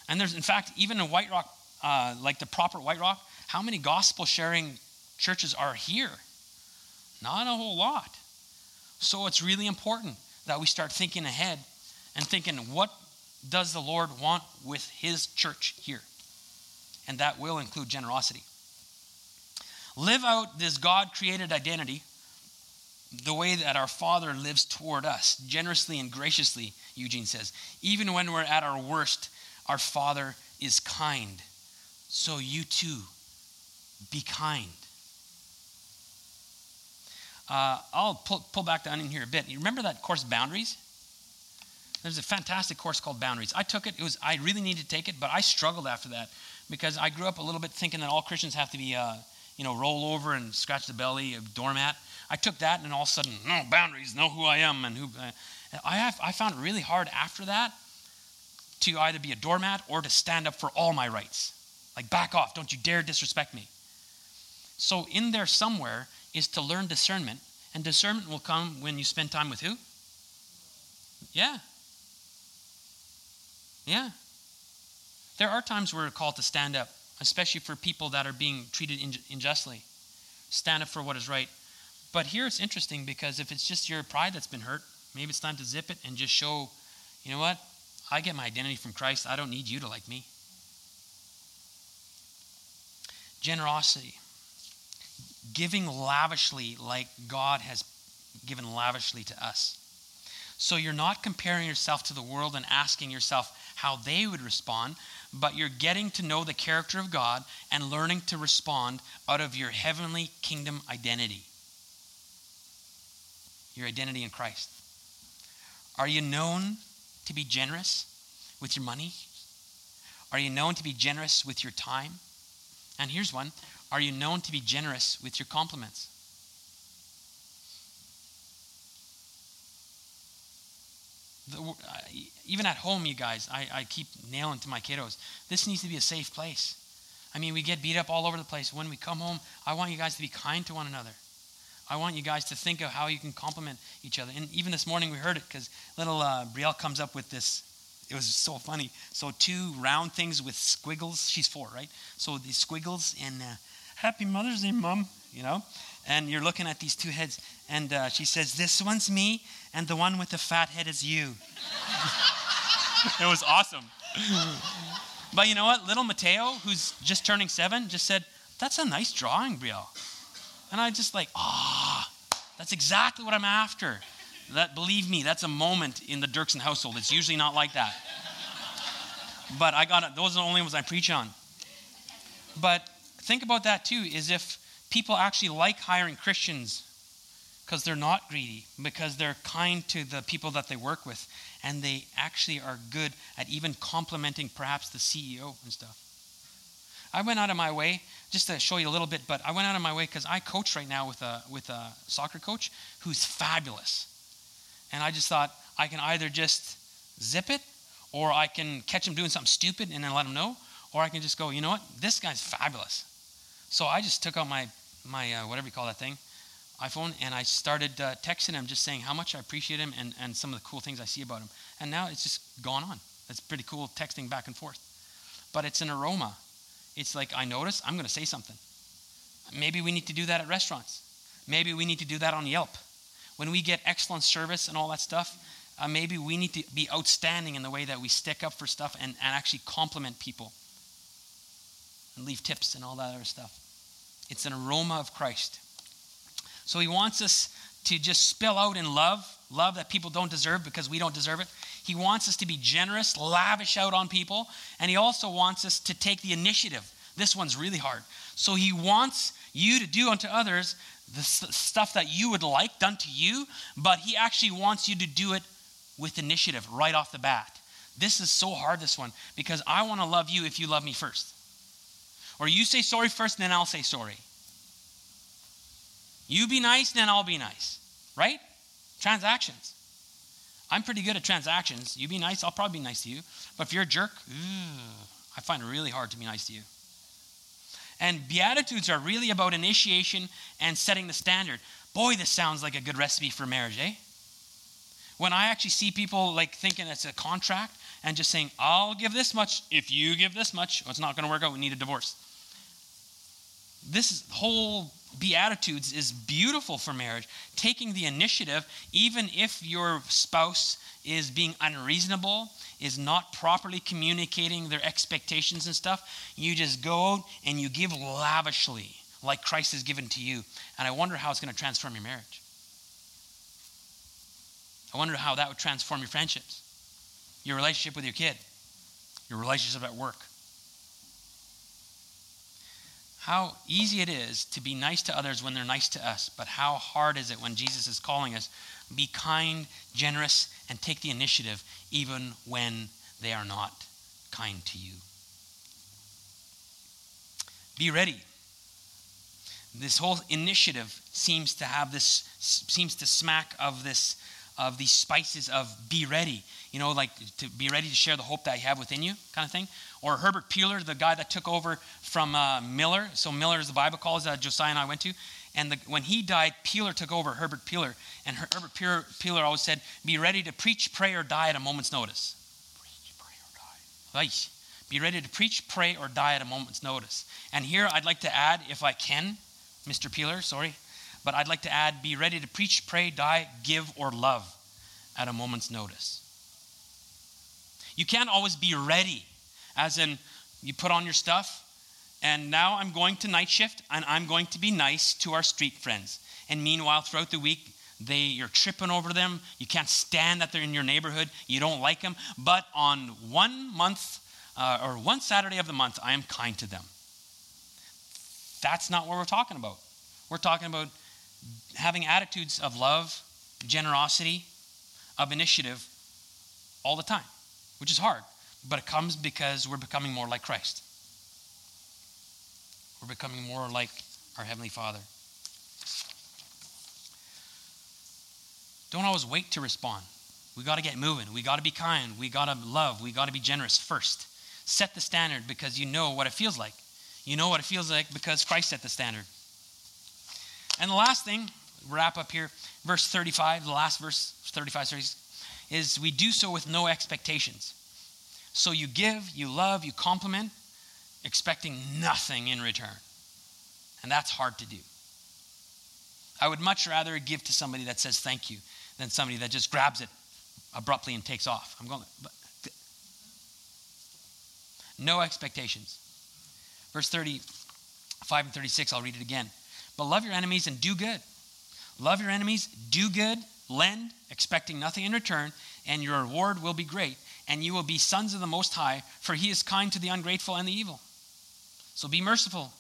And there's, in fact, even in White Rock, uh, like the proper White Rock, how many gospel sharing churches are here? Not a whole lot. So it's really important that we start thinking ahead and thinking, what does the Lord want with his church here? And that will include generosity. Live out this God created identity the way that our Father lives toward us, generously and graciously, Eugene says. Even when we're at our worst, our Father is kind. So you too, be kind. Uh, I'll pull, pull back the onion here a bit. You remember that course, Boundaries? There's a fantastic course called Boundaries. I took it. It was I really needed to take it, but I struggled after that because I grew up a little bit thinking that all Christians have to be, uh, you know, roll over and scratch the belly, a doormat. I took that, and all of a sudden, no boundaries, know who I am, and who. Uh, I have. I found it really hard after that to either be a doormat or to stand up for all my rights. Like back off! Don't you dare disrespect me. So in there somewhere is to learn discernment, and discernment will come when you spend time with who? Yeah, yeah. There are times where we're called to stand up, especially for people that are being treated unjustly. Stand up for what is right. But here it's interesting because if it's just your pride that's been hurt, maybe it's time to zip it and just show, you know what? I get my identity from Christ. I don't need you to like me. Generosity. Giving lavishly like God has given lavishly to us. So you're not comparing yourself to the world and asking yourself, how they would respond, but you're getting to know the character of God and learning to respond out of your heavenly kingdom identity. Your identity in Christ. Are you known to be generous with your money? Are you known to be generous with your time? And here's one Are you known to be generous with your compliments? The, even at home, you guys, I, I keep nailing to my kiddos. This needs to be a safe place. I mean, we get beat up all over the place. When we come home, I want you guys to be kind to one another. I want you guys to think of how you can compliment each other. And even this morning, we heard it because little uh, Brielle comes up with this. It was so funny. So, two round things with squiggles. She's four, right? So, these squiggles and uh, Happy Mother's Day, Mom, you know? and you're looking at these two heads, and uh, she says, This one's me, and the one with the fat head is you. it was awesome. but you know what? Little Mateo, who's just turning seven, just said, That's a nice drawing, Brielle. And I just like, ah, oh, that's exactly what I'm after. That believe me, that's a moment in the Dirksen household. It's usually not like that. but I got it. Those are the only ones I preach on. But think about that too, is if people actually like hiring Christians because they're not greedy, because they're kind to the people that they work with, and they actually are good at even complimenting perhaps the CEO and stuff. I went out of my way just to show you a little bit, but I went out of my way because I coach right now with a with a soccer coach who's fabulous, and I just thought I can either just zip it, or I can catch him doing something stupid and then let him know, or I can just go, you know what, this guy's fabulous. So I just took out my my uh, whatever you call that thing, iPhone, and I started uh, texting him, just saying how much I appreciate him and, and some of the cool things I see about him. And now it's just gone on. It's pretty cool texting back and forth. But it's an aroma. It's like I notice, I'm going to say something. Maybe we need to do that at restaurants. Maybe we need to do that on Yelp. When we get excellent service and all that stuff, uh, maybe we need to be outstanding in the way that we stick up for stuff and, and actually compliment people and leave tips and all that other stuff. It's an aroma of Christ. So he wants us to just spill out in love, love that people don't deserve because we don't deserve it. He wants us to be generous, lavish out on people, and he also wants us to take the initiative. This one's really hard. So he wants you to do unto others the stuff that you would like done to you, but he actually wants you to do it with initiative right off the bat. This is so hard, this one, because I want to love you if you love me first. Or you say sorry first, and then I'll say sorry. You be nice, then I'll be nice. Right? Transactions. I'm pretty good at transactions. You be nice, I'll probably be nice to you. But if you're a jerk, I find it really hard to be nice to you. And Beatitudes are really about initiation and setting the standard. Boy, this sounds like a good recipe for marriage, eh? When I actually see people like thinking it's a contract and just saying, I'll give this much if you give this much, it's not going to work out. We need a divorce this whole Beatitudes is beautiful for marriage. Taking the initiative, even if your spouse is being unreasonable, is not properly communicating their expectations and stuff, you just go out and you give lavishly, like Christ has given to you. And I wonder how it's going to transform your marriage. I wonder how that would transform your friendships, your relationship with your kid, your relationship at work. How easy it is to be nice to others when they're nice to us, but how hard is it when Jesus is calling us be kind, generous, and take the initiative even when they are not kind to you. Be ready. This whole initiative seems to have this, seems to smack of this, of these spices of be ready. You know, like to be ready to share the hope that you have within you, kind of thing. Or Herbert Peeler, the guy that took over from uh, Millar. So Millar is the Bible calls that Josiah and I went to. And the, when he died, Peeler took over, Herbert Peeler. And Herbert Peeler, Peeler always said, Be ready to preach, pray, or die at a moment's notice. Preach, pray, or die. Right. Be ready to preach, pray, or die at a moment's notice. And here I'd like to add, if I can, Mr. Peeler, sorry, but I'd like to add, be ready to preach, pray, die, give, or love at a moment's notice. You can't always be ready, as in you put on your stuff, and now I'm going to night shift and I'm going to be nice to our street friends. And meanwhile, throughout the week, they you're tripping over them. You can't stand that they're in your neighborhood. You don't like them. But on one month uh, or one Saturday of the month, I am kind to them. That's not what we're talking about. We're talking about having attitudes of love, generosity, of initiative all the time, which is hard. But it comes because we're becoming more like Christ. We're becoming more like our Heavenly Father. Don't always wait to respond. We got to get moving. We got to be kind. We got to love. We got to be generous first. Set the standard because you know what it feels like. You know what it feels like because Christ set the standard. And the last thing, wrap up here, verse 35, the last verse, 35, 36, is we do so with no expectations. So you give, you love, you compliment, expecting nothing in return. And that's hard to do. I would much rather give to somebody that says thank you than somebody that just grabs it abruptly and takes off. I'm going, but, no expectations. Verse 35 and 36, I'll read it again. But love your enemies and do good. Love your enemies, do good, lend, expecting nothing in return, and your reward will be great, and you will be sons of the Most High, for he is kind to the ungrateful and the evil. So be merciful,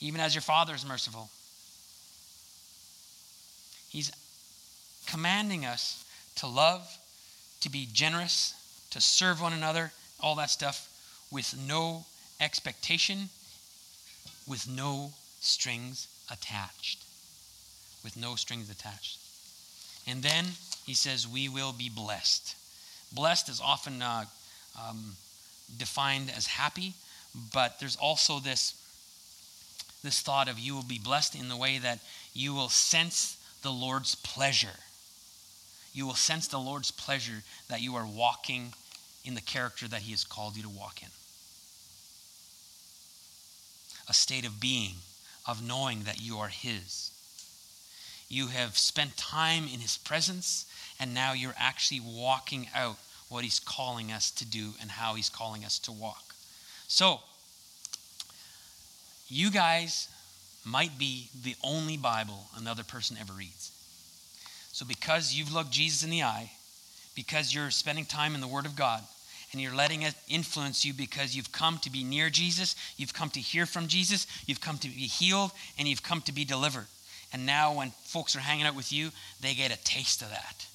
even as your Father is merciful. He's commanding us to love, to be generous, to serve one another, all that stuff, with no expectation, with no strings attached. With no strings attached. And then he says, We will be blessed. Blessed is often uh, um, defined as happy, but there's also this, this thought of you will be blessed in the way that you will sense the Lord's pleasure. You will sense the Lord's pleasure that you are walking in the character that He has called you to walk in. A state of being, of knowing that you are His. You have spent time in His presence, and now you're actually walking out what He's calling us to do and how He's calling us to walk. So, you guys might be the only Bible another person ever reads. So, because you've looked Jesus in the eye, because you're spending time in the Word of God, and you're letting it influence you because you've come to be near Jesus, you've come to hear from Jesus, you've come to be healed, and you've come to be delivered. And now, when folks are hanging out with you, they get a taste of that.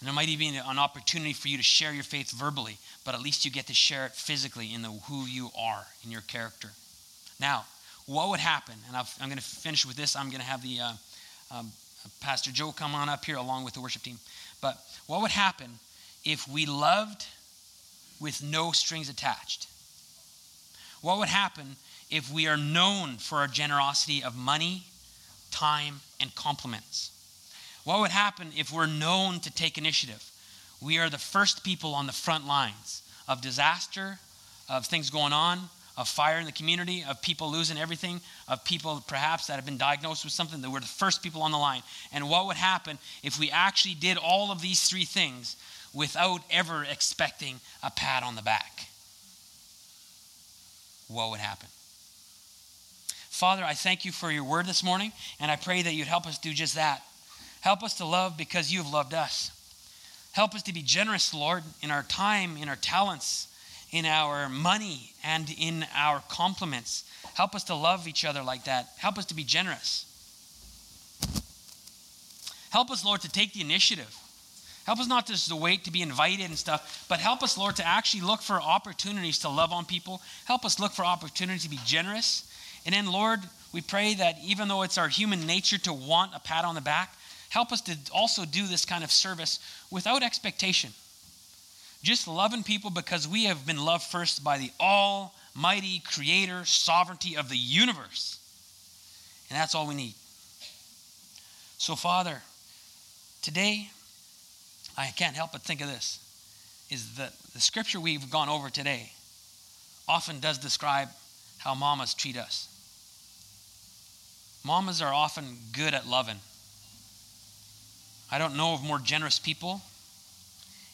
And there might even be an opportunity for you to share your faith verbally, but at least you get to share it physically in the who you are, in your character. Now, what would happen? And i am going to finish with this. I'm going to have the uh, um, Pastor Joe come on up here along with the worship team. But what would happen if we loved with no strings attached? What would happen if we are known for our generosity of money, time, and compliments? What would happen if we're known to take initiative? We are the first people on the front lines of disaster, of things going on, of fire in the community, of people losing everything, of people perhaps that have been diagnosed with something, that we're the first people on the line. And what would happen if we actually did all of these three things without ever expecting a pat on the back? What would happen? Father, I thank you for your word this morning, and I pray that you'd help us do just that Help us to love because you have loved us. Help us to be generous, Lord, in our time, in our talents, in our money, and in our compliments. Help us to love each other like that. Help us to be generous. Help us, Lord, to take the initiative. Help us not just to wait to be invited and stuff, but help us, Lord, to actually look for opportunities to love on people. Help us look for opportunities to be generous. And then, Lord, we pray that even though it's our human nature to want a pat on the back, help us to also do this kind of service without expectation. Just loving people because we have been loved first by the almighty creator sovereignty of the universe. And that's all we need. So, Father, today, I can't help but think of this is that the scripture we've gone over today often does describe how mamas treat us. Mamas are often good at loving. I don't know of more generous people,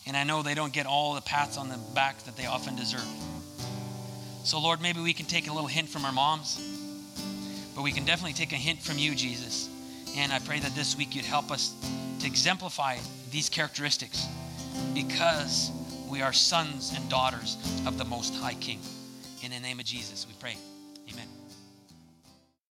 and I know they don't get all the pats on the back that they often deserve. So, Lord, maybe we can take a little hint from our moms, but we can definitely take a hint from you, Jesus. And I pray that this week you'd help us to exemplify these characteristics because we are sons and daughters of the Most High King. In the name of Jesus, we pray. Amen.